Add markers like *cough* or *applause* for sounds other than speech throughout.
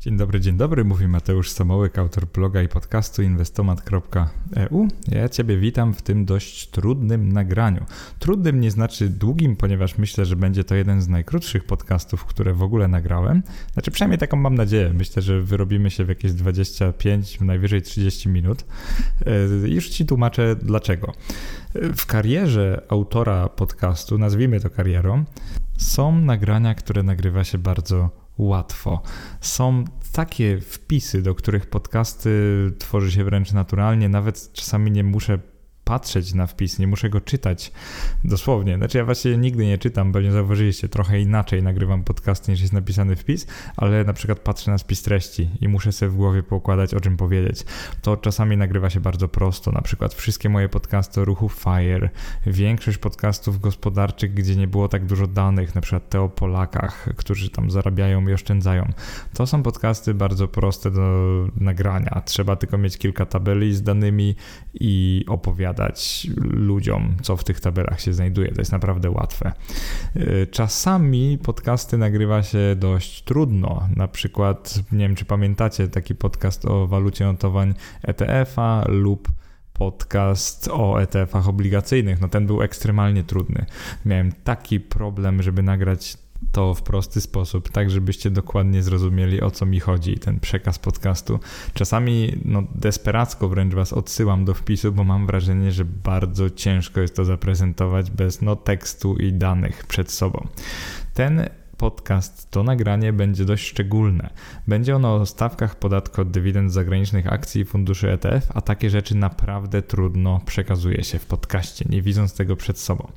Dzień dobry, dzień dobry. Mówi Mateusz Samołyk, autor bloga i podcastu inwestomat.eu. Ja Ciebie witam w tym dość trudnym nagraniu. Trudnym nie znaczy długim, ponieważ myślę, że będzie to jeden z najkrótszych podcastów, które w ogóle nagrałem. Znaczy, przynajmniej taką mam nadzieję. Myślę, że wyrobimy się w jakieś 25, najwyżej 30 minut. E, już Ci tłumaczę dlaczego. W karierze autora podcastu, nazwijmy to karierą, są nagrania, które nagrywa się bardzo łatwo. Są takie wpisy, do których podcasty tworzy się wręcz naturalnie, nawet czasami nie muszę patrzeć na wpis, nie muszę go czytać dosłownie. Znaczy ja właśnie nigdy nie czytam, pewnie zauważyliście, trochę inaczej nagrywam podcast niż jest napisany wpis, ale na przykład patrzę na spis treści i muszę sobie w głowie poukładać o czym powiedzieć. To czasami nagrywa się bardzo prosto, na przykład wszystkie moje podcasty o ruchu FIRE, większość podcastów gospodarczych, gdzie nie było tak dużo danych, na przykład te o Polakach, którzy tam zarabiają i oszczędzają. To są podcasty bardzo proste do nagrania. Trzeba tylko mieć kilka tabeli z danymi i opowiadać ludziom, co w tych tabelach się znajduje. To jest naprawdę łatwe. Y, czasami podcasty nagrywa się dość trudno. Na przykład, nie wiem czy pamiętacie taki podcast o walucie notowań ETF-a lub podcast o ETF-ach obligacyjnych. No ten był ekstremalnie trudny. Miałem taki problem, żeby nagrać to w prosty sposób, tak żebyście dokładnie zrozumieli o co mi chodzi, ten przekaz podcastu. Czasami no, desperacko wręcz was odsyłam do wpisu, bo mam wrażenie, że bardzo ciężko jest to zaprezentować bez no, tekstu i danych przed sobą. Ten podcast, to nagranie będzie dość szczególne. Będzie ono o stawkach podatku od dywidend zagranicznych akcji i funduszy ETF, a takie rzeczy naprawdę trudno przekazuje się w podcaście, nie widząc tego przed sobą.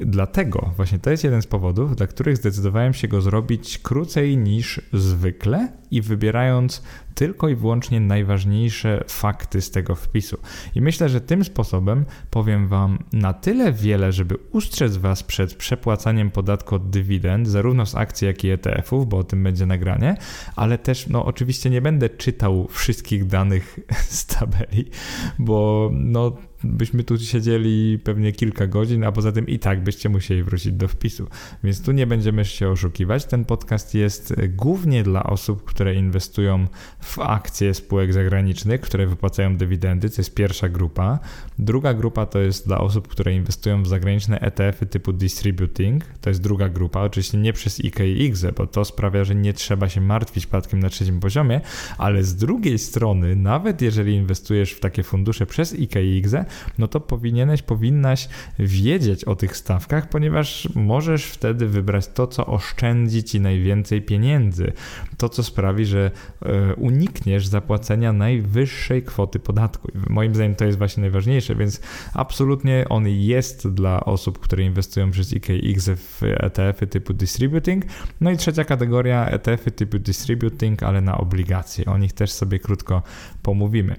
Dlatego właśnie to jest jeden z powodów, dla których zdecydowałem się go zrobić krócej niż zwykle i wybierając tylko i wyłącznie najważniejsze fakty z tego wpisu. I myślę, że tym sposobem powiem Wam na tyle wiele, żeby ustrzec Was przed przepłacaniem podatku od dywidend, zarówno z akcji, jak i ETF-ów, bo o tym będzie nagranie, ale też, no oczywiście nie będę czytał wszystkich danych *laughs* z tabeli, bo no byśmy tu siedzieli pewnie kilka godzin, a poza tym i tak byście musieli wrócić do wpisu. Więc tu nie będziemy się oszukiwać. Ten podcast jest głównie dla osób, które inwestują w akcje spółek zagranicznych, które wypłacają dywidendy. To jest pierwsza grupa. Druga grupa to jest dla osób, które inwestują w zagraniczne ETF-y typu distributing. To jest druga grupa. Oczywiście nie przez IKX, bo to sprawia, że nie trzeba się martwić podatkiem na trzecim poziomie, ale z drugiej strony, nawet jeżeli inwestujesz w takie fundusze przez IKX, no to powinieneś, powinnaś wiedzieć o tych stawkach, ponieważ możesz wtedy wybrać to, co oszczędzi ci najwięcej pieniędzy. To, co sprawi, że e, unikniesz zapłacenia najwyższej kwoty podatku. Moim zdaniem to jest właśnie najważniejsze, więc absolutnie on jest dla osób, które inwestują przez IKX w ETF-y typu distributing. No i trzecia kategoria ETF-y typu distributing, ale na obligacje. O nich też sobie krótko pomówimy.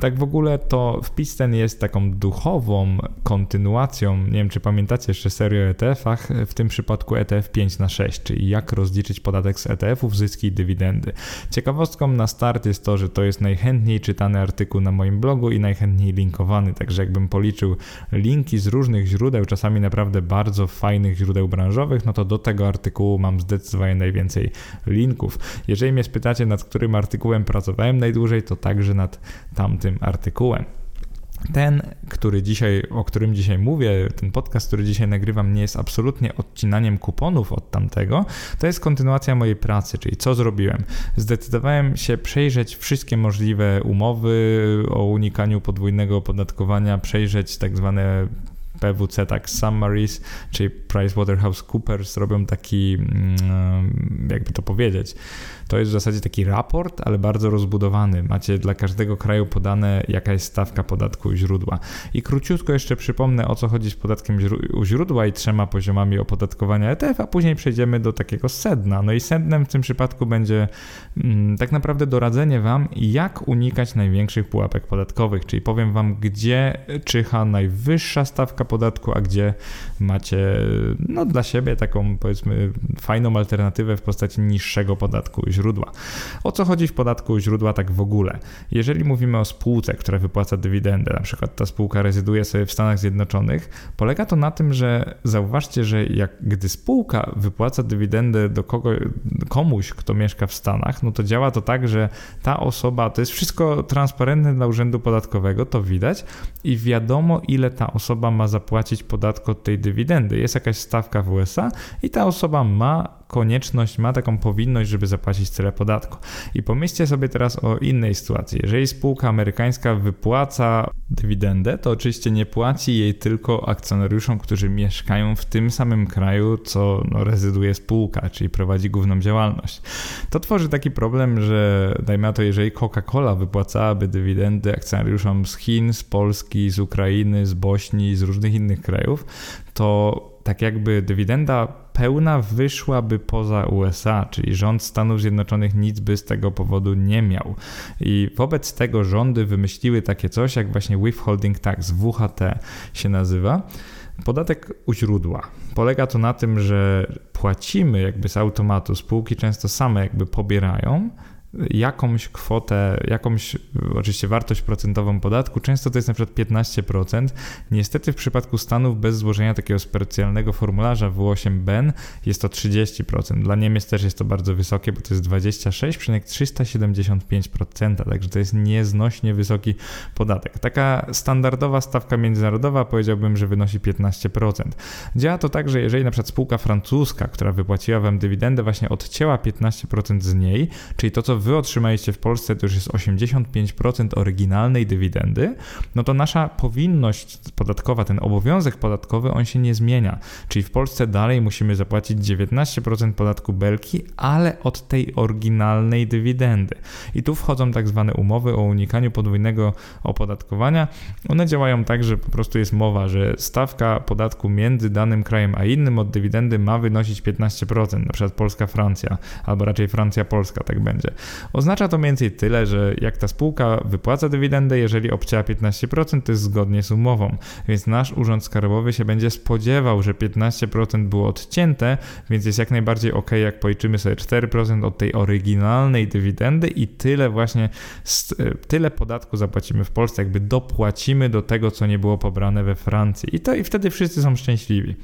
Tak w ogóle to wpis ten jest tak taką duchową kontynuacją, nie wiem czy pamiętacie jeszcze serię o ETF-ach, w tym przypadku ETF 5 na 6, czyli jak rozliczyć podatek z ETF-ów, zyski i dywidendy. Ciekawostką na start jest to, że to jest najchętniej czytany artykuł na moim blogu i najchętniej linkowany, także jakbym policzył linki z różnych źródeł, czasami naprawdę bardzo fajnych źródeł branżowych, no to do tego artykułu mam zdecydowanie najwięcej linków. Jeżeli mnie spytacie, nad którym artykułem pracowałem najdłużej, to także nad tamtym artykułem. Ten, który dzisiaj, o którym dzisiaj mówię, ten podcast, który dzisiaj nagrywam, nie jest absolutnie odcinaniem kuponów od tamtego. To jest kontynuacja mojej pracy, czyli co zrobiłem. Zdecydowałem się przejrzeć wszystkie możliwe umowy o unikaniu podwójnego opodatkowania, przejrzeć tak zwane PWC tak summaries, czyli PricewaterhouseCoopers robią taki, mm, jakby to powiedzieć, to jest w zasadzie taki raport, ale bardzo rozbudowany. Macie dla każdego kraju podane, jaka jest stawka podatku u źródła. I króciutko jeszcze przypomnę, o co chodzi z podatkiem u źródła i trzema poziomami opodatkowania ETF, a później przejdziemy do takiego sedna. No i sednem w tym przypadku będzie mm, tak naprawdę doradzenie Wam, jak unikać największych pułapek podatkowych, czyli powiem Wam, gdzie czyha najwyższa stawka podatku, a gdzie macie no, dla siebie taką powiedzmy fajną alternatywę w postaci niższego podatku źródła źródła. O co chodzi w podatku źródła tak w ogóle? Jeżeli mówimy o spółce, która wypłaca dywidendę, na przykład ta spółka rezyduje sobie w Stanach Zjednoczonych, polega to na tym, że zauważcie, że jak gdy spółka wypłaca dywidendę do kogo, komuś, kto mieszka w Stanach, no to działa to tak, że ta osoba, to jest wszystko transparentne dla urzędu podatkowego, to widać i wiadomo, ile ta osoba ma zapłacić podatku od tej dywidendy. Jest jakaś stawka w USA i ta osoba ma konieczność, ma taką powinność, żeby zapłacić tyle podatku. I pomyślcie sobie teraz o innej sytuacji. Jeżeli spółka amerykańska wypłaca dywidendę, to oczywiście nie płaci jej tylko akcjonariuszom, którzy mieszkają w tym samym kraju, co no, rezyduje spółka, czyli prowadzi główną działalność. To tworzy taki problem, że dajmy na to, jeżeli Coca-Cola wypłacałaby dywidendy akcjonariuszom z Chin, z Polski, z Ukrainy, z Bośni, z różnych innych krajów, to tak jakby dywidenda pełna wyszłaby poza USA, czyli rząd Stanów Zjednoczonych nic by z tego powodu nie miał. I wobec tego rządy wymyśliły takie coś, jak właśnie withholding tax, WHT się nazywa. Podatek u źródła. Polega to na tym, że płacimy jakby z automatu, spółki często same jakby pobierają, jakąś kwotę, jakąś oczywiście wartość procentową podatku. Często to jest na przykład 15%. Niestety w przypadku Stanów bez złożenia takiego specjalnego formularza W8BEN jest to 30%. Dla Niemiec też jest to bardzo wysokie, bo to jest 26,375%, także to jest nieznośnie wysoki podatek. Taka standardowa stawka międzynarodowa powiedziałbym, że wynosi 15%. Działa to tak, że jeżeli na przykład spółka francuska, która wypłaciła wam dywidendę, właśnie odcięła 15% z niej, czyli to co wy otrzymaliście w Polsce, to już jest 85% oryginalnej dywidendy, no to nasza powinność podatkowa, ten obowiązek podatkowy, on się nie zmienia. Czyli w Polsce dalej musimy zapłacić 19% podatku belki, ale od tej oryginalnej dywidendy. I tu wchodzą tak zwane umowy o unikaniu podwójnego opodatkowania. One działają tak, że po prostu jest mowa, że stawka podatku między danym krajem a innym od dywidendy ma wynosić 15%, na przykład Polska-Francja, albo raczej Francja-Polska, tak będzie. Oznacza to mniej więcej tyle, że jak ta spółka wypłaca dywidendę, jeżeli obcięła 15%, to jest zgodnie z umową. Więc nasz urząd skarbowy się będzie spodziewał, że 15% było odcięte, więc jest jak najbardziej ok, jak policzymy sobie 4% od tej oryginalnej dywidendy i tyle właśnie, tyle podatku zapłacimy w Polsce, jakby dopłacimy do tego, co nie było pobrane we Francji. I to i wtedy wszyscy są szczęśliwi.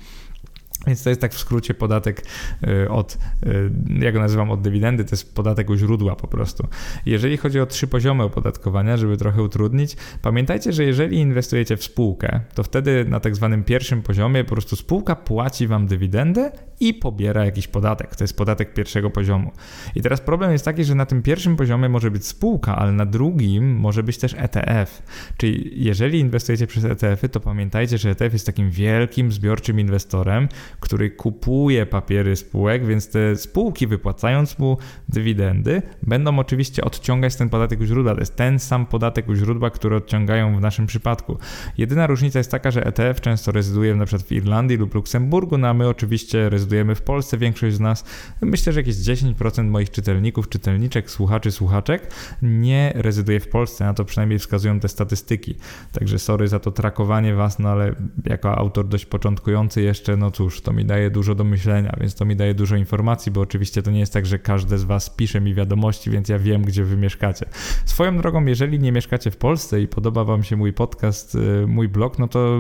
Więc to jest tak w skrócie podatek y, od, y, jak go nazywam, od dywidendy, to jest podatek u źródła po prostu. Jeżeli chodzi o trzy poziomy opodatkowania, żeby trochę utrudnić, pamiętajcie, że jeżeli inwestujecie w spółkę, to wtedy na tak zwanym pierwszym poziomie po prostu spółka płaci wam dywidendę i pobiera jakiś podatek. To jest podatek pierwszego poziomu. I teraz problem jest taki, że na tym pierwszym poziomie może być spółka, ale na drugim może być też ETF. Czyli jeżeli inwestujecie przez ETF-y, to pamiętajcie, że ETF jest takim wielkim zbiorczym inwestorem, który kupuje papiery spółek, więc te spółki wypłacając mu dywidendy będą oczywiście odciągać ten podatek u źródła. To jest ten sam podatek u źródła, który odciągają w naszym przypadku. Jedyna różnica jest taka, że ETF często rezyduje na przykład w Irlandii lub Luksemburgu, no a my oczywiście rezydujemy w Polsce. Większość z nas, myślę, że jakieś 10% moich czytelników, czytelniczek, słuchaczy, słuchaczek nie rezyduje w Polsce, na to przynajmniej wskazują te statystyki. Także sorry za to trakowanie was, no ale jako autor dość początkujący jeszcze, no cóż, to mi daje dużo do myślenia, więc to mi daje dużo informacji, bo oczywiście to nie jest tak, że każdy z Was pisze mi wiadomości, więc ja wiem, gdzie Wy mieszkacie. Swoją drogą, jeżeli nie mieszkacie w Polsce i podoba Wam się mój podcast, y, mój blog, no to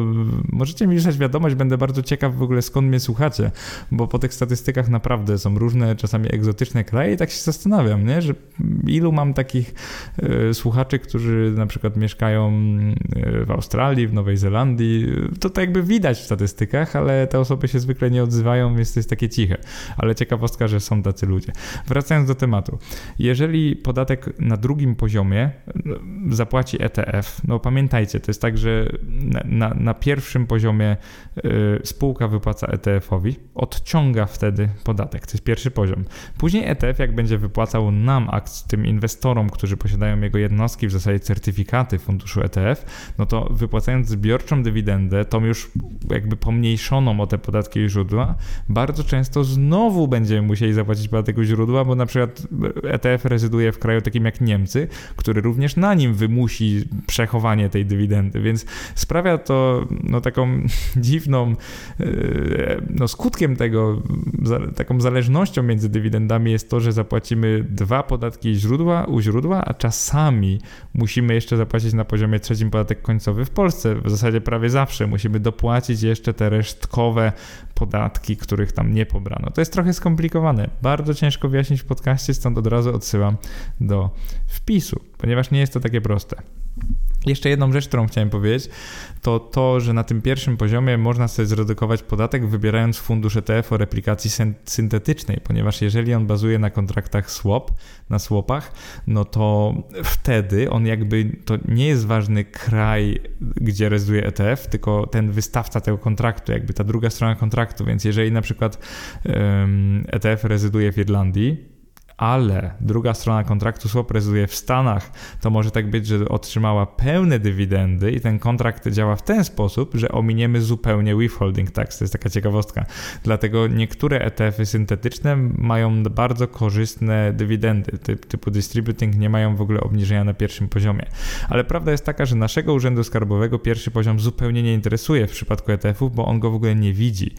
możecie mi wysłać wiadomość, będę bardzo ciekaw w ogóle skąd mnie słuchacie, bo po tych statystykach naprawdę są różne, czasami egzotyczne kraje i tak się zastanawiam, nie? że ilu mam takich y, słuchaczy, którzy na przykład mieszkają y, w Australii, w Nowej Zelandii, to tak jakby widać w statystykach, ale te osoby się zwykle nie odzywają, więc to jest takie ciche. Ale ciekawostka, że są tacy ludzie. Wracając do tematu. Jeżeli podatek na drugim poziomie no, zapłaci ETF, no pamiętajcie, to jest tak, że na, na, na pierwszym poziomie y, spółka wypłaca ETF-owi, odciąga wtedy podatek. To jest pierwszy poziom. Później ETF, jak będzie wypłacał nam, tym inwestorom, którzy posiadają jego jednostki, w zasadzie certyfikaty funduszu ETF, no to wypłacając zbiorczą dywidendę, tą już jakby pomniejszoną o te podatki źródła, bardzo często znowu będziemy musieli zapłacić podatek u źródła, bo na przykład ETF rezyduje w kraju takim jak Niemcy, który również na nim wymusi przechowanie tej dywidendy, więc sprawia to no, taką *laughs* dziwną, e, no skutkiem tego taką zależnością między dywidendami jest to, że zapłacimy dwa podatki źródła, u źródła, a czasami musimy jeszcze zapłacić na poziomie trzecim podatek końcowy w Polsce. W zasadzie prawie zawsze musimy dopłacić jeszcze te resztkowe podatki, których tam nie pobrano. To jest trochę skomplikowane. Bardzo ciężko wyjaśnić w podcaście, stąd od razu odsyłam do wpisu, ponieważ nie jest to takie proste. Jeszcze jedną rzecz, którą chciałem powiedzieć, to to, że na tym pierwszym poziomie można sobie zredukować podatek wybierając fundusz ETF o replikacji syntetycznej, ponieważ jeżeli on bazuje na kontraktach swap, na swapach, no to wtedy on jakby, to nie jest ważny kraj, gdzie rezyduje ETF, tylko ten wystawca tego kontraktu, jakby ta druga strona kontraktu, więc jeżeli na przykład um, ETF rezyduje w Irlandii, ale druga strona kontraktu swap rezyduje w Stanach, to może tak być, że otrzymała pełne dywidendy i ten kontrakt działa w ten sposób, że ominiemy zupełnie withholding tax. To jest taka ciekawostka. Dlatego niektóre ETF-y syntetyczne mają bardzo korzystne dywidendy, typu distributing, nie mają w ogóle obniżenia na pierwszym poziomie. Ale prawda jest taka, że naszego Urzędu Skarbowego pierwszy poziom zupełnie nie interesuje w przypadku ETF-ów, bo on go w ogóle nie widzi.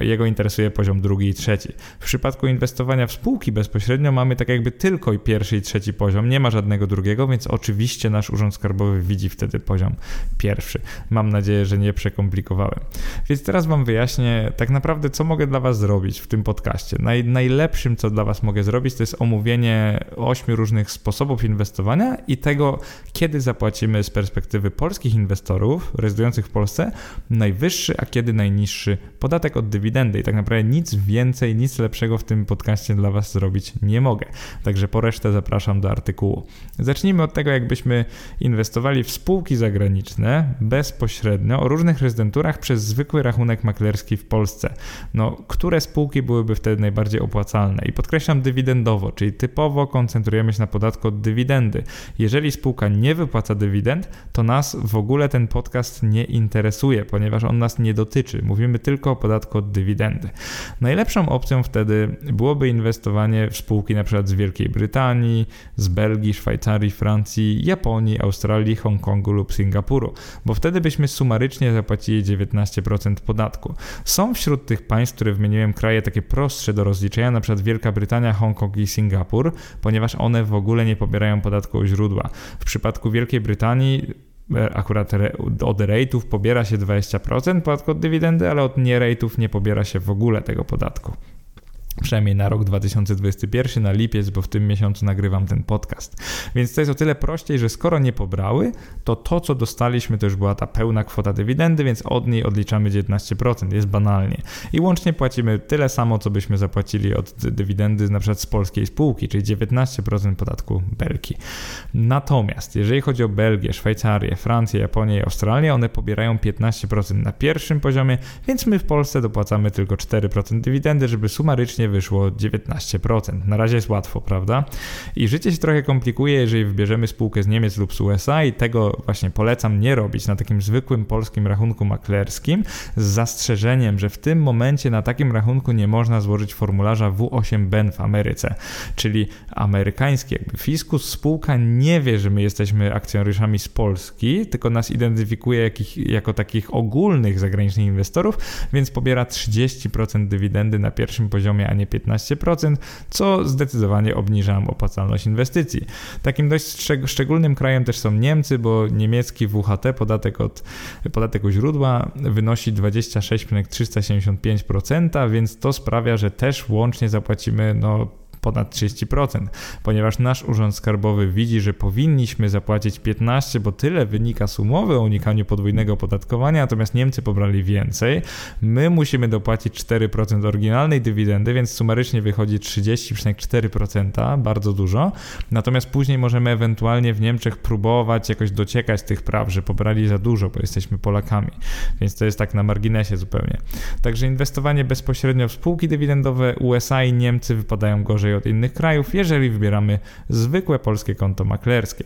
Jego interesuje poziom drugi i trzeci. W przypadku inwestowania w spółki bezpośrednio mamy mamy tak jakby tylko pierwszy i trzeci poziom, nie ma żadnego drugiego, więc oczywiście nasz Urząd Skarbowy widzi wtedy poziom pierwszy. Mam nadzieję, że nie przekomplikowałem. Więc teraz Wam wyjaśnię tak naprawdę, co mogę dla Was zrobić w tym podcaście. Naj, najlepszym, co dla Was mogę zrobić, to jest omówienie ośmiu różnych sposobów inwestowania i tego, kiedy zapłacimy z perspektywy polskich inwestorów rezydujących w Polsce najwyższy, a kiedy najniższy podatek od dywidendy. I tak naprawdę nic więcej, nic lepszego w tym podcaście dla Was zrobić nie mogę. Także po resztę zapraszam do artykułu. Zacznijmy od tego, jakbyśmy inwestowali w spółki zagraniczne bezpośrednio o różnych rezydenturach przez zwykły rachunek maklerski w Polsce. No, które spółki byłyby wtedy najbardziej opłacalne? I podkreślam dywidendowo, czyli typowo koncentrujemy się na podatku od dywidendy. Jeżeli spółka nie wypłaca dywidend, to nas w ogóle ten podcast nie interesuje, ponieważ on nas nie dotyczy. Mówimy tylko o podatku od dywidendy. Najlepszą opcją wtedy byłoby inwestowanie w spółki na przykład z Wielkiej Brytanii, z Belgii, Szwajcarii, Francji, Japonii, Australii, Hongkongu lub Singapuru, bo wtedy byśmy sumarycznie zapłacili 19% podatku. Są wśród tych państw, które wymieniłem kraje takie prostsze do rozliczenia, przykład Wielka Brytania, Hongkong i Singapur, ponieważ one w ogóle nie pobierają podatku od źródła. W przypadku Wielkiej Brytanii e, akurat od rate'ów pobiera się 20% podatku od dywidendy, ale od nie rate'ów nie pobiera się w ogóle tego podatku przynajmniej na rok 2021, na lipiec, bo w tym miesiącu nagrywam ten podcast. Więc to jest o tyle prościej, że skoro nie pobrały, to to, co dostaliśmy, to już była ta pełna kwota dywidendy, więc od niej odliczamy 19%, jest banalnie. I łącznie płacimy tyle samo, co byśmy zapłacili od dywidendy na przykład z polskiej spółki, czyli 19% podatku Belki. Natomiast jeżeli chodzi o Belgię, Szwajcarię, Francję, Japonię i Australię, one pobierają 15% na pierwszym poziomie, więc my w Polsce dopłacamy tylko 4% dywidendy, żeby sumarycznie wyszło 19%. Na razie jest łatwo, prawda? I życie się trochę komplikuje, jeżeli wybierzemy spółkę z Niemiec lub z USA i tego właśnie polecam nie robić na takim zwykłym polskim rachunku maklerskim z zastrzeżeniem, że w tym momencie na takim rachunku nie można złożyć formularza W8BEN w Ameryce, czyli amerykański jakby fiskus, spółka nie wie, że my jesteśmy akcjonariuszami z Polski, tylko nas identyfikuje jakich, jako takich ogólnych zagranicznych inwestorów, więc pobiera 30% dywidendy na pierwszym poziomie, nie 15%, co zdecydowanie obniża opłacalność inwestycji. Takim dość szczególnym krajem też są Niemcy, bo niemiecki WHT, podatek, od, podatek u źródła, wynosi 26,375%, więc to sprawia, że też łącznie zapłacimy no, ponad 30%, ponieważ nasz Urząd Skarbowy widzi, że powinniśmy zapłacić 15, bo tyle wynika z umowy o unikaniu podwójnego opodatkowania, natomiast Niemcy pobrali więcej. My musimy dopłacić 4% oryginalnej dywidendy, więc sumarycznie wychodzi 30,4%, bardzo dużo. Natomiast później możemy ewentualnie w Niemczech próbować jakoś dociekać tych praw, że pobrali za dużo, bo jesteśmy Polakami. Więc to jest tak na marginesie zupełnie. Także inwestowanie bezpośrednio w spółki dywidendowe USA i Niemcy wypadają gorzej od innych krajów, jeżeli wybieramy zwykłe polskie konto maklerskie.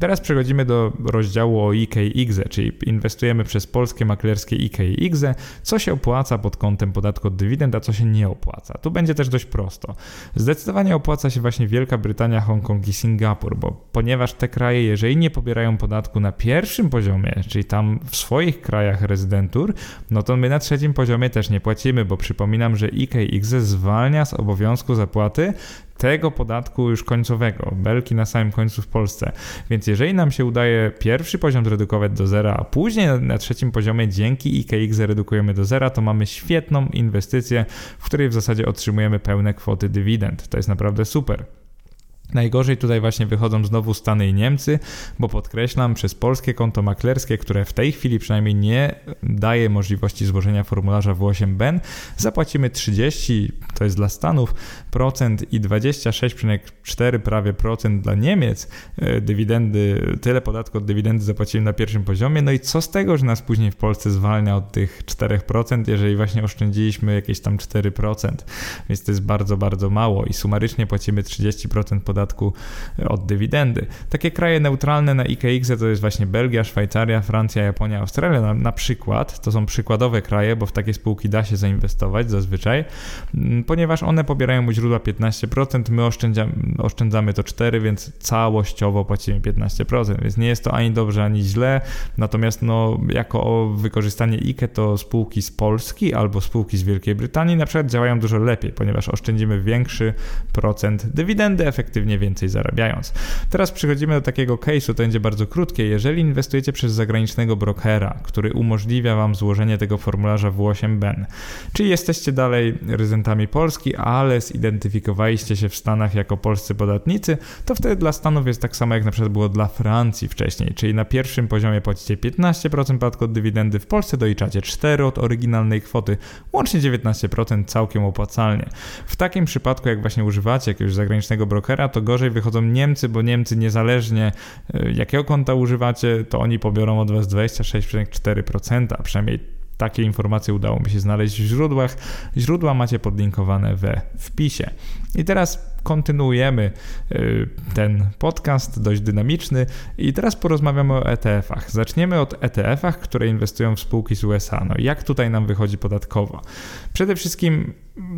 Teraz przechodzimy do rozdziału o IKX, czyli inwestujemy przez polskie maklerskie IKX, co się opłaca pod kątem podatku od dywidend, a co się nie opłaca. Tu będzie też dość prosto. Zdecydowanie opłaca się właśnie Wielka Brytania, Hongkong i Singapur, bo ponieważ te kraje, jeżeli nie pobierają podatku na pierwszym poziomie, czyli tam w swoich krajach rezydentur, no to my na trzecim poziomie też nie płacimy, bo przypominam, że IKX zwalnia z obowiązku zapłaty tego podatku już końcowego, belki na samym końcu w Polsce. Więc jeżeli nam się udaje pierwszy poziom zredukować do zera, a później na, trzecim poziomie dzięki IKX zredukujemy do zera, to mamy świetną inwestycję, w której w zasadzie otrzymujemy pełne kwoty dywidend. To jest naprawdę super. Najgorzej tutaj właśnie wychodzą znowu Stany i Niemcy, bo podkreślam, przez polskie konto maklerskie, które w tej chwili przynajmniej nie daje możliwości złożenia formularza W8BEN, zapłacimy 30, to jest dla Stanów, procent i 26,4 prawie procent dla Niemiec. E, dywidendy, tyle podatku od dywidendy zapłacimy na pierwszym poziomie, no i co z tego, że nas później w Polsce zwalnia od tych 4%, jeżeli właśnie oszczędziliśmy jakieś tam 4%, więc to jest bardzo, bardzo mało i sumarycznie płacimy 30% podatku od dywidendy. Takie kraje neutralne na IKX to jest właśnie Belgia, Szwajcaria, Francja, Japonia, Australia na, na przykład. To są przykładowe kraje, bo w takie spółki da się zainwestować zazwyczaj, mm, ponieważ one pobierają u źródła 15%, my oszczędzamy, oszczędzamy to 4%, więc całościowo płacimy 15%, więc nie jest to ani dobrze, ani źle. Natomiast no, jako wykorzystanie IKE to spółki z Polski albo spółki z Wielkiej Brytanii na przykład działają dużo lepiej, ponieważ oszczędzimy większy procent dywidendy efektywnie mniej więcej zarabiając. Teraz przechodzimy do takiego case'u, to będzie bardzo krótkie. Jeżeli inwestujecie przez zagranicznego brokera, który umożliwia Wam złożenie tego formularza W8BEN, czyli jesteście dalej rezydentami Polski, ale zidentyfikowaliście się w Stanach jako polscy podatnicy, to wtedy dla Stanów jest tak samo jak na przykład było dla Francji wcześniej, czyli na pierwszym poziomie płacicie 15% podatku od dywidendy, w Polsce doliczacie 4 od oryginalnej kwoty, łącznie 19% całkiem opłacalnie. W takim przypadku, jak właśnie używacie jakiegoś zagranicznego brokera, to gorzej wychodzą Niemcy, bo Niemcy niezależnie e, jakiego konta używacie, to oni pobiorą od was 26,4%, a przynajmniej takie informacje udało mi się znaleźć w źródłach. Źródła macie podlinkowane we wpisie. I teraz kontynuujemy y, ten podcast, dość dynamiczny i teraz porozmawiamy o ETF-ach. Zaczniemy od ETF-ach, które inwestują w spółki z USA. No jak tutaj nam wychodzi podatkowo? Przede wszystkim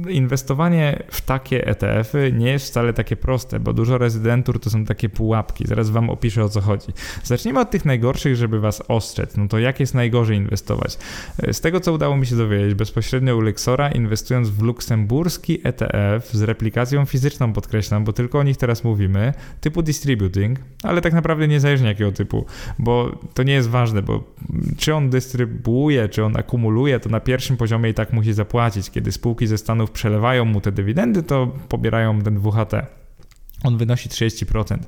inwestowanie w takie ETF-y nie jest wcale takie proste, bo dużo rezydentur to są takie pułapki. Zaraz wam opiszę o co chodzi. Zacznijmy od tych najgorszych, żeby was ostrzec. No to jak jest najgorzej inwestować? Z tego co udało mi się dowiedzieć, bezpośrednio u Lexora inwestując w luksemburski ETF z replikacją fizyczną podkreślam, bo tylko o nich teraz mówimy, typu distributing, ale tak naprawdę niezależnie jakiego typu, bo to nie jest ważne, bo czy on dystrybuuje, czy on akumuluje, to na pierwszym poziomie i tak musi zapłacić. Kiedy spółki ze Stanów przelewają mu te dywidendy, to pobierają ten WHT on wynosi 30%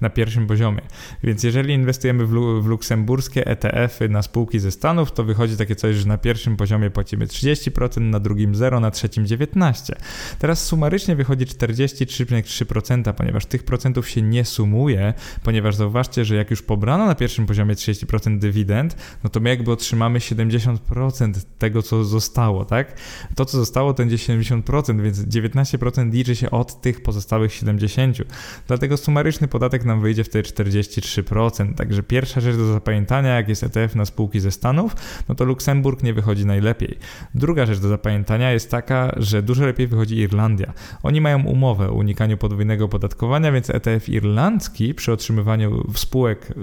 na pierwszym poziomie. Więc jeżeli inwestujemy w, luksemburskie ETF-y na spółki ze Stanów, to wychodzi takie coś, że na pierwszym poziomie płacimy 30%, na drugim 0, na trzecim 19%. Teraz sumarycznie wychodzi 43,3%, ponieważ tych procentów się nie sumuje, ponieważ zauważcie, że jak już pobrano na pierwszym poziomie 30% dywidend, no to my jakby otrzymamy 70% tego, co zostało, tak? To, co zostało, to będzie 70%, więc 19% liczy się od tych pozostałych 70%. Dlatego sumaryczny podatek nam wyjdzie wtedy 43%. Także pierwsza rzecz do zapamiętania, jak jest ETF na spółki ze Stanów, no to Luksemburg nie wychodzi najlepiej. Druga rzecz do zapamiętania jest taka, że dużo lepiej wychodzi Irlandia. Oni mają umowę o unikaniu podwójnego opodatkowania, więc ETF irlandzki przy otrzymywaniu spółek y,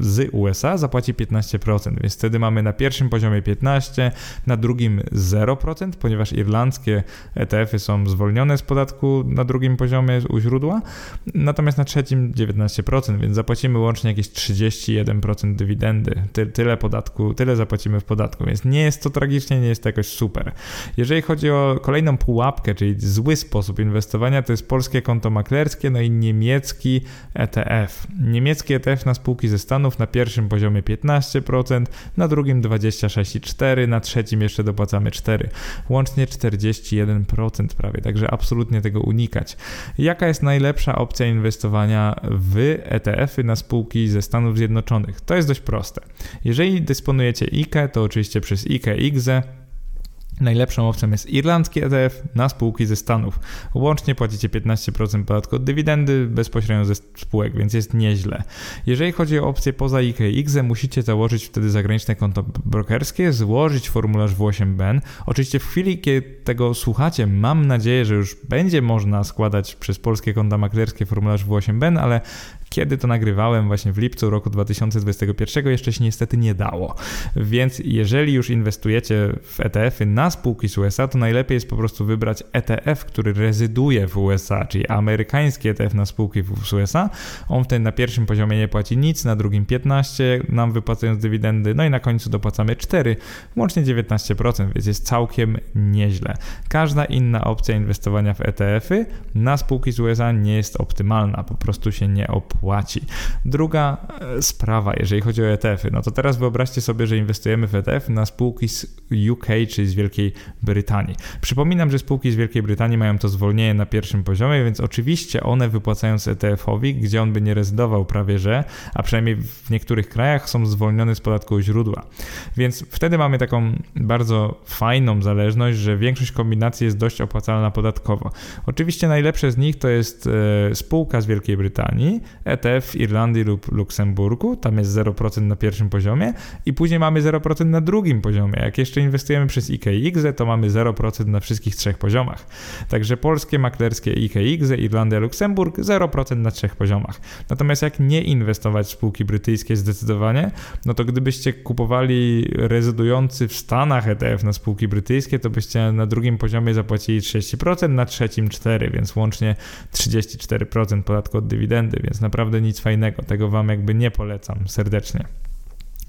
z USA zapłaci 15%, więc wtedy mamy na pierwszym poziomie 15%, na drugim 0%, ponieważ irlandzkie ETF-y są zwolnione z podatku na drugim poziomie u źródła, natomiast na trzecim 19%, więc zapłacimy łącznie jakieś 31% dywidendy. Ty, tyle podatku, tyle zapłacimy w podatku, więc nie jest to tragicznie, nie jest to jakoś super. Jeżeli chodzi o kolejną pułapkę, czyli zły sposób inwestowania, to jest polskie konto maklerskie, no i niemiecki ETF. Niemiecki ETF na spółki ze Stanów na pierwszym poziomie 15%, na drugim 26,4%, na trzecim jeszcze dopłacamy 4%. Łącznie 41% prawie, także absolutnie tego unikać. Jaka jest najlepsza najlepsza opcja inwestowania w ETF-y na spółki ze Stanów Zjednoczonych? To jest dość proste. Jeżeli dysponujecie IKE, to oczywiście przez IKE IGZE Najlepszą opcją jest irlandzki ETF na spółki ze Stanów. Łącznie płacicie 15% podatku od dywidendy bezpośrednio ze spółek, więc jest nieźle. Jeżeli chodzi o opcje poza IKX, musicie założyć wtedy zagraniczne konto brokerskie, złożyć formularz W8BN. Oczywiście w chwili, kiedy tego słuchacie, mam nadzieję, że już będzie można składać przez polskie konta maklerskie formularz W8BN, ale kiedy to nagrywałem właśnie w lipcu roku 2021, jeszcze się niestety nie dało. Więc jeżeli już inwestujecie w ETF-y na spółki z USA, to najlepiej jest po prostu wybrać ETF, który rezyduje w USA, czyli amerykański ETF na spółki z USA. On wtedy na pierwszym poziomie nie płaci nic, na drugim 15, nam wypłacając dywidendy, no i na końcu dopłacamy 4, łącznie 19%, więc jest całkiem nieźle. Każda inna opcja inwestowania w ETF-y na spółki z USA nie jest optymalna, po prostu się nie opłaca płaci. Druga e, sprawa, jeżeli chodzi o ETF-y, no to teraz wyobraźcie sobie, że inwestujemy w ETF na spółki z UK, czyli z Wielkiej Brytanii. Przypominam, że spółki z Wielkiej Brytanii mają to zwolnienie na pierwszym poziomie, więc oczywiście one wypłacając ETF-owi, gdzie on by nie rezydował prawie że, a przynajmniej w niektórych krajach są zwolnione z podatku źródła. Więc wtedy mamy taką bardzo fajną zależność, że większość kombinacji jest dość opłacalna podatkowo. Oczywiście najlepsze z nich to jest e, spółka z Wielkiej Brytanii, ETF w Irlandii lub Luksemburgu, tam jest 0% na pierwszym poziomie i później mamy 0% na drugim poziomie. Jak jeszcze inwestujemy przez IKX, to mamy 0% na wszystkich trzech poziomach. Także polskie, maklerskie IKX, Irlandia, Luksemburg 0% na trzech poziomach. Natomiast jak nie inwestować w spółki brytyjskie zdecydowanie, no to gdybyście kupowali rezydujący w Stanach ETF na spółki brytyjskie, to byście na drugim poziomie zapłacili 30%, na trzecim 4%, więc łącznie 34% podatku od dywidendy, więc naprawdę naprawdę nic fajnego. Tego Wam jakby nie polecam serdecznie.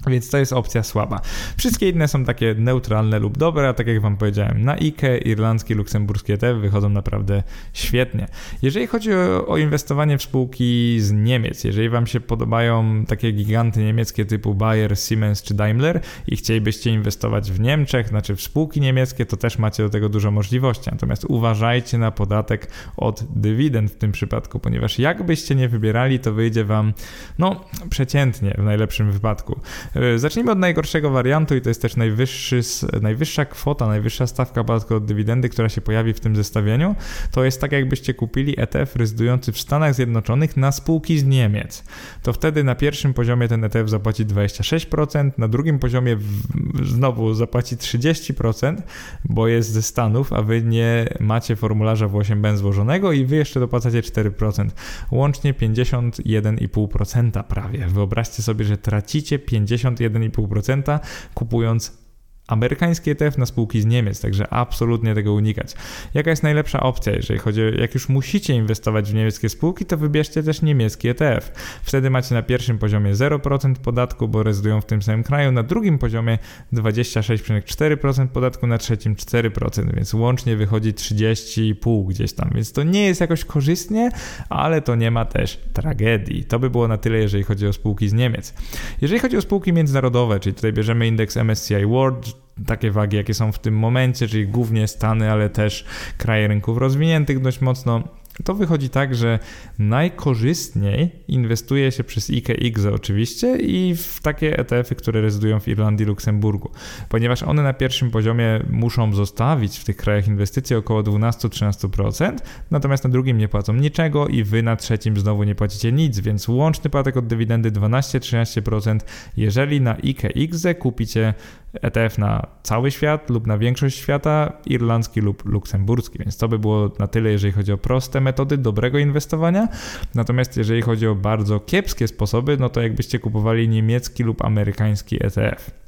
Więc to jest opcja słaba. Wszystkie inne są takie neutralne lub dobre, a tak jak Wam powiedziałem, na IKE, irlandzkie, luksemburskie ETF wychodzą naprawdę świetnie. Jeżeli chodzi o, o, inwestowanie w spółki z Niemiec, jeżeli Wam się podobają takie giganty niemieckie typu Bayer, Siemens czy Daimler i chcielibyście inwestować w Niemczech, znaczy w spółki niemieckie, to też macie do tego dużo możliwości. Natomiast uważajcie na podatek od dywidend w tym przypadku, ponieważ jakbyście nie wybierali, to wyjdzie Wam, no, przeciętnie w najlepszym wypadku. E, zacznijmy od najgorszego wariantu i to jest też najwyższy, najwyższa kwota, najwyższa stawka podatku od dywidendy, która się pojawi w tym zestawieniu. To jest tak, jakbyście kupili ETF rezydujący w Stanach Zjednoczonych na spółki z Niemiec. To wtedy na pierwszym poziomie ten ETF zapłaci 26%, na drugim poziomie znowu zapłaci 30%, bo jest ze Stanów, a wy nie macie formularza W8B złożonego i wy jeszcze dopłacacie 4%. Łącznie 51,5% prawie. Wyobraźcie sobie, że tracicie 50 51,5% kupując amerykański ETF na spółki z Niemiec, także absolutnie tego unikać. Jaka jest najlepsza opcja, jeżeli chodzi jak już musicie inwestować w niemieckie spółki, to wybierzcie też niemiecki ETF. Wtedy macie na pierwszym poziomie 0% podatku, bo rezydują w tym samym kraju, na drugim poziomie 26,4% podatku, na trzecim 4%, więc łącznie wychodzi 30,5 gdzieś tam, więc to nie jest jakoś korzystnie, ale to nie ma też tragedii. To by było na tyle, jeżeli chodzi o spółki z Niemiec. Jeżeli chodzi o spółki międzynarodowe, czyli tutaj bierzemy indeks MSCI World, takie wagi, jakie są w tym momencie, czyli głównie Stany, ale też kraje rynków rozwiniętych dość mocno, to wychodzi tak, że najkorzystniej inwestuje się przez IKX oczywiście i w takie ETF-y, które rezydują w Irlandii, Luksemburgu, ponieważ one na pierwszym poziomie muszą zostawić w tych krajach inwestycje około 12-13%, natomiast na drugim nie płacą niczego i wy na trzecim znowu nie płacicie nic, więc łączny podatek od dywidendy 12-13%, jeżeli na IKX kupicie ETF na cały świat lub na większość świata, irlandzki lub luksemburski. Więc to by było na tyle, jeżeli chodzi o proste metody dobrego inwestowania. Natomiast jeżeli chodzi o bardzo kiepskie sposoby, no to jakbyście kupowali niemiecki lub amerykański ETF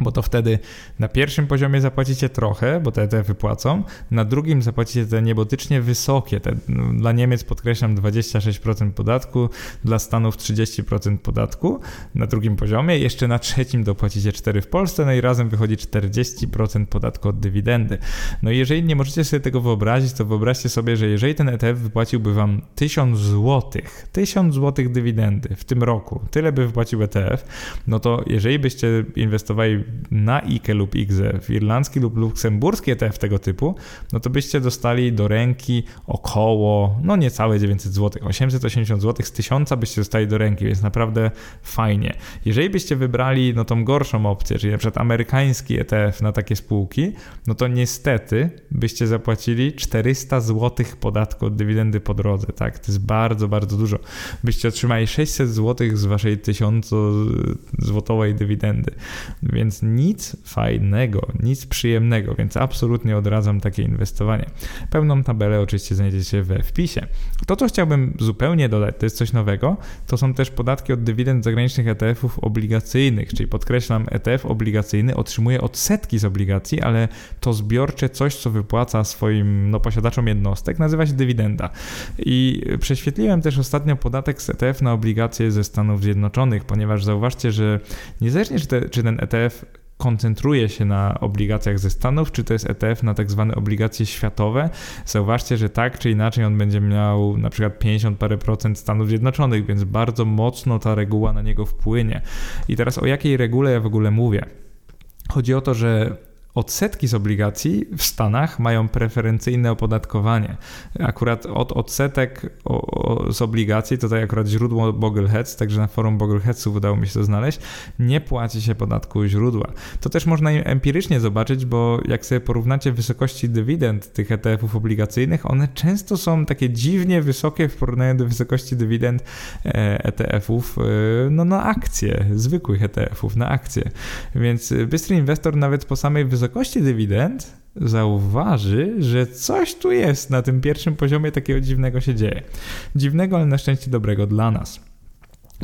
bo to wtedy na pierwszym poziomie zapłacicie trochę, bo te, te wypłacą, na drugim zapłacicie te niebotycznie wysokie, te, no, dla Niemiec podkreślam 26% podatku, dla Stanów 30% podatku na drugim poziomie, jeszcze na trzecim dopłacicie 4 w Polsce, no i razem wychodzi 40% podatku od dywidendy. No i jeżeli nie możecie sobie tego wyobrazić, to wyobraźcie sobie, że jeżeli ten ETF wypłaciłby wam 1000 zł, 1000 zł dywidendy w tym roku, tyle by wypłacił ETF, no to jeżeli byście inwestowali na IKE lub IGZE w irlandzki lub luksemburski ETF tego typu, no to byście dostali do ręki około, no niecałe 900 zł, 880 zł z 1000 byście dostali do ręki, więc naprawdę fajnie. Jeżeli byście wybrali no tą gorszą opcję, czyli na przykład amerykański ETF na takie spółki, no to niestety byście zapłacili 400 zł podatku od dywidendy po drodze, tak? To jest bardzo, bardzo dużo. Byście otrzymali 600 zł z waszej 1000 złotowej dywidendy, więc nic fajnego, nic przyjemnego, więc absolutnie odradzam takie inwestowanie. Pełną tabelę oczywiście znajdziecie we wpisie. To, co chciałbym zupełnie dodać, to jest coś nowego, to są też podatki od dywidend zagranicznych ETF-ów obligacyjnych, czyli podkreślam, ETF obligacyjny otrzymuje odsetki z obligacji, ale to zbiorcze coś, co wypłaca swoim no, posiadaczom jednostek, nazywa się dywidenda. I prześwietliłem też ostatnio podatek z ETF na obligacje ze Stanów Zjednoczonych, ponieważ zauważcie, że niezależnie czy, te, czy ten ETF koncentruje się na obligacjach ze Stanów, czy to jest ETF na tak zwane obligacje światowe. Zauważcie, że tak czy inaczej on będzie miał na przykład 50 parę procent Stanów Zjednoczonych, więc bardzo mocno ta reguła na niego wpłynie. I teraz o jakiej regule ja w ogóle mówię? Chodzi o to, że odsetki z obligacji w Stanach mają preferencyjne opodatkowanie. Akurat od odsetek z obligacji, tutaj akurat źródło Bogleheads, także na forum Bogleheadsów udało mi się to znaleźć, nie płaci się podatku źródła. To też można empirycznie zobaczyć, bo jak sobie porównacie wysokości dywidend tych ETF-ów obligacyjnych, one często są takie dziwnie wysokie w porównaniu do wysokości dywidend ETF-ów e, no, na akcje, zwykłych ETF-ów na akcje. Więc bystry inwestor nawet po samej wysokości wysokości dywidend zauważy, że coś tu jest na tym pierwszym poziomie takiego dziwnego się dzieje. Dziwnego, ale na szczęście dobrego dla nas.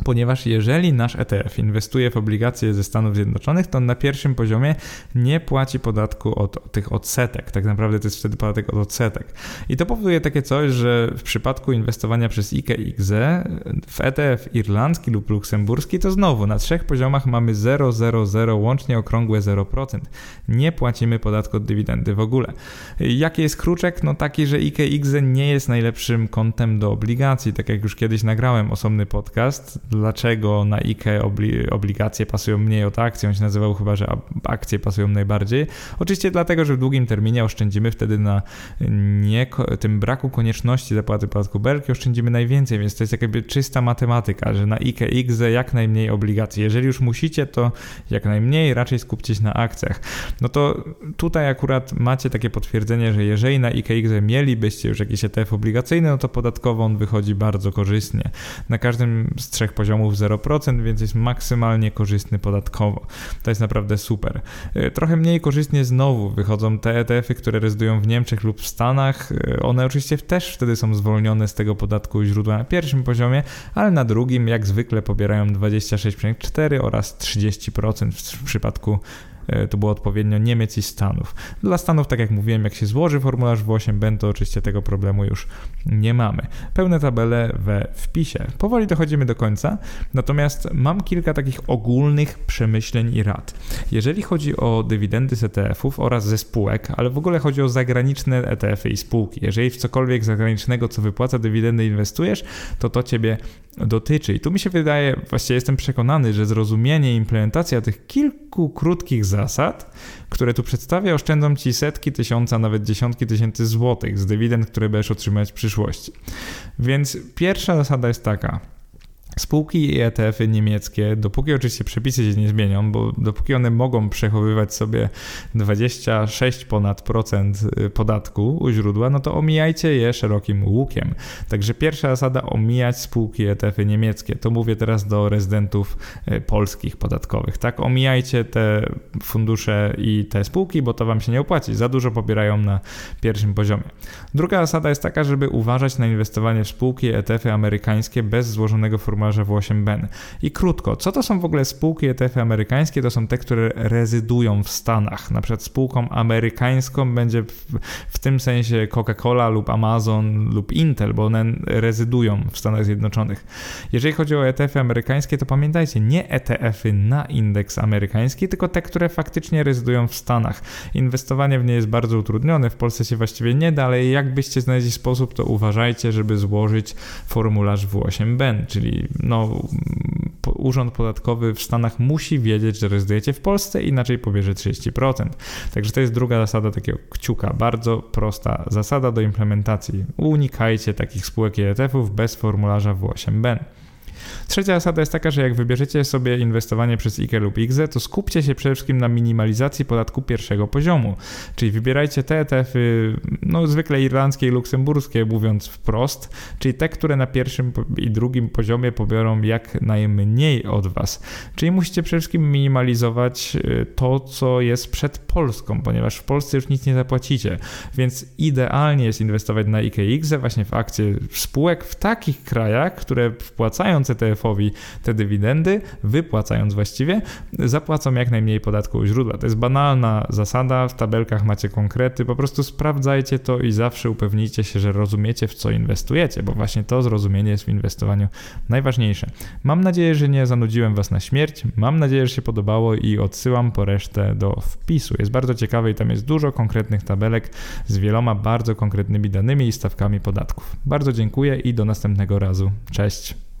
Ponieważ jeżeli nasz ETF inwestuje w obligacje ze Stanów Zjednoczonych, to on na pierwszym poziomie nie płaci podatku od, tych odsetek. Tak naprawdę to jest wtedy podatek od odsetek. I to powoduje takie coś, że w przypadku inwestowania przez IGZE w ETF irlandzki lub luksemburski, to znowu na trzech poziomach mamy 0,00, łącznie okrągłe 0%. Nie płacimy podatku od dywidendy w ogóle. Jaki jest kruczek? No taki, że IGZE nie jest najlepszym kontem do obligacji. Tak jak już kiedyś nagrałem osobny podcast, dlaczego na IKE obligacje pasują mniej od akcji. On się nazywał chyba, że akcje pasują najbardziej. Oczywiście dlatego, że w długim terminie oszczędzimy wtedy na nie, tym braku konieczności zapłaty podatku belki, oszczędzimy najwięcej, więc to jest jakby czysta matematyka, że na IKE IGZE jak najmniej obligacji. Jeżeli już musicie, to jak najmniej, raczej skupcie się na akcjach. No to tutaj akurat macie takie potwierdzenie, że jeżeli na IGZE mielibyście już jakiś ETF obligacyjny, no to podatkowo on wychodzi bardzo korzystnie. Na każdym z trzech poziomów 0%, więc jest maksymalnie korzystny podatkowo. To jest naprawdę super. E, trochę mniej korzystnie znowu wychodzą te ETF-y, które rezydują w Niemczech lub w Stanach. E, one oczywiście też wtedy są zwolnione z tego podatku źródła na pierwszym poziomie, ale na drugim jak zwykle pobierają 26,4 oraz 30% w przypadku to było odpowiednio Niemiec i Stanów. Dla Stanów, tak jak mówiłem, jak się złoży formularz w 8B, to oczywiście tego problemu już nie mamy. Pełne tabele we wpisie. Powoli dochodzimy do końca, natomiast mam kilka takich ogólnych przemyśleń i rad. Jeżeli chodzi o dywidendy z ETF-ów oraz ze spółek, ale w ogóle chodzi o zagraniczne ETF-y i spółki. Jeżeli w cokolwiek zagranicznego, co wypłaca dywidendy inwestujesz, to to ciebie dotyczy. I tu mi się wydaje, właściwie jestem przekonany, że zrozumienie i implementacja tych kilku krótkich zasad, które tu przedstawię, oszczędzą ci setki tysiąca, nawet dziesiątki tysięcy złotych z dywidend, które będziesz otrzymać w przyszłości. Więc pierwsza zasada jest taka. Spółki i ETF-y niemieckie, dopóki oczywiście przepisy się nie zmienią, bo dopóki one mogą przechowywać sobie 26 ponad procent y, podatku u źródła, no to omijajcie je szerokim łukiem. Także pierwsza zasada omijać spółki ETF-y niemieckie. To mówię teraz do rezydentów y, polskich podatkowych, tak? Omijajcie te fundusze i te spółki, bo to wam się nie opłaci. Za dużo pobierają na pierwszym poziomie. Druga zasada jest taka, żeby uważać na inwestowanie w spółki ETF-y amerykańskie bez złożonego formularza formularze W8BEN. I krótko, co to są w ogóle spółki ETF amerykańskie? To są te, które rezydują w Stanach. Na przykład spółką amerykańską będzie w, w tym sensie Coca-Cola lub Amazon lub Intel, bo one rezydują w Stanach Zjednoczonych. Jeżeli chodzi o ETF-y amerykańskie, to pamiętajcie, nie ETF-y na indeks amerykański, tylko te, które faktycznie rezydują w Stanach. Inwestowanie w nie jest bardzo utrudnione, w Polsce się właściwie nie da, ale jakbyście znaleźli sposób, to uważajcie, żeby złożyć formularz W8BEN, czyli no, urząd podatkowy w Stanach musi wiedzieć, że rezydujecie w Polsce, inaczej pobierze 30%. Także to jest druga zasada takiego kciuka, bardzo prosta zasada do implementacji. Unikajcie takich spółek ETF-ów bez formularza W8BEN. Trzecia zasada jest taka, że jak wybierzecie sobie inwestowanie przez IKE lub IGZE, to skupcie się przede wszystkim na minimalizacji podatku pierwszego poziomu. Czyli wybierajcie te ETF-y, no zwykle irlandzkie i luksemburskie, mówiąc wprost, czyli te, które na pierwszym i drugim poziomie pobiorą jak najmniej od Was. Czyli musicie przede wszystkim minimalizować y, to, co jest przed Polską, ponieważ w Polsce już nic nie zapłacicie. Więc idealnie jest inwestować na IKE IGZE właśnie w akcje spółek w takich krajach, które wpłacając ETF-owi te dywidendy, wypłacając właściwie, zapłacą jak najmniej podatku u źródła. To jest banalna zasada, w tabelkach macie konkrety, po prostu sprawdzajcie to i zawsze upewnijcie się, że rozumiecie w co inwestujecie, bo właśnie to zrozumienie jest w inwestowaniu najważniejsze. Mam nadzieję, że nie zanudziłem Was na śmierć, mam nadzieję, że się podobało i odsyłam po resztę do wpisu. Jest bardzo ciekawy i tam jest dużo konkretnych tabelek z wieloma bardzo konkretnymi danymi i stawkami podatków. Bardzo dziękuję i do następnego razu. Cześć!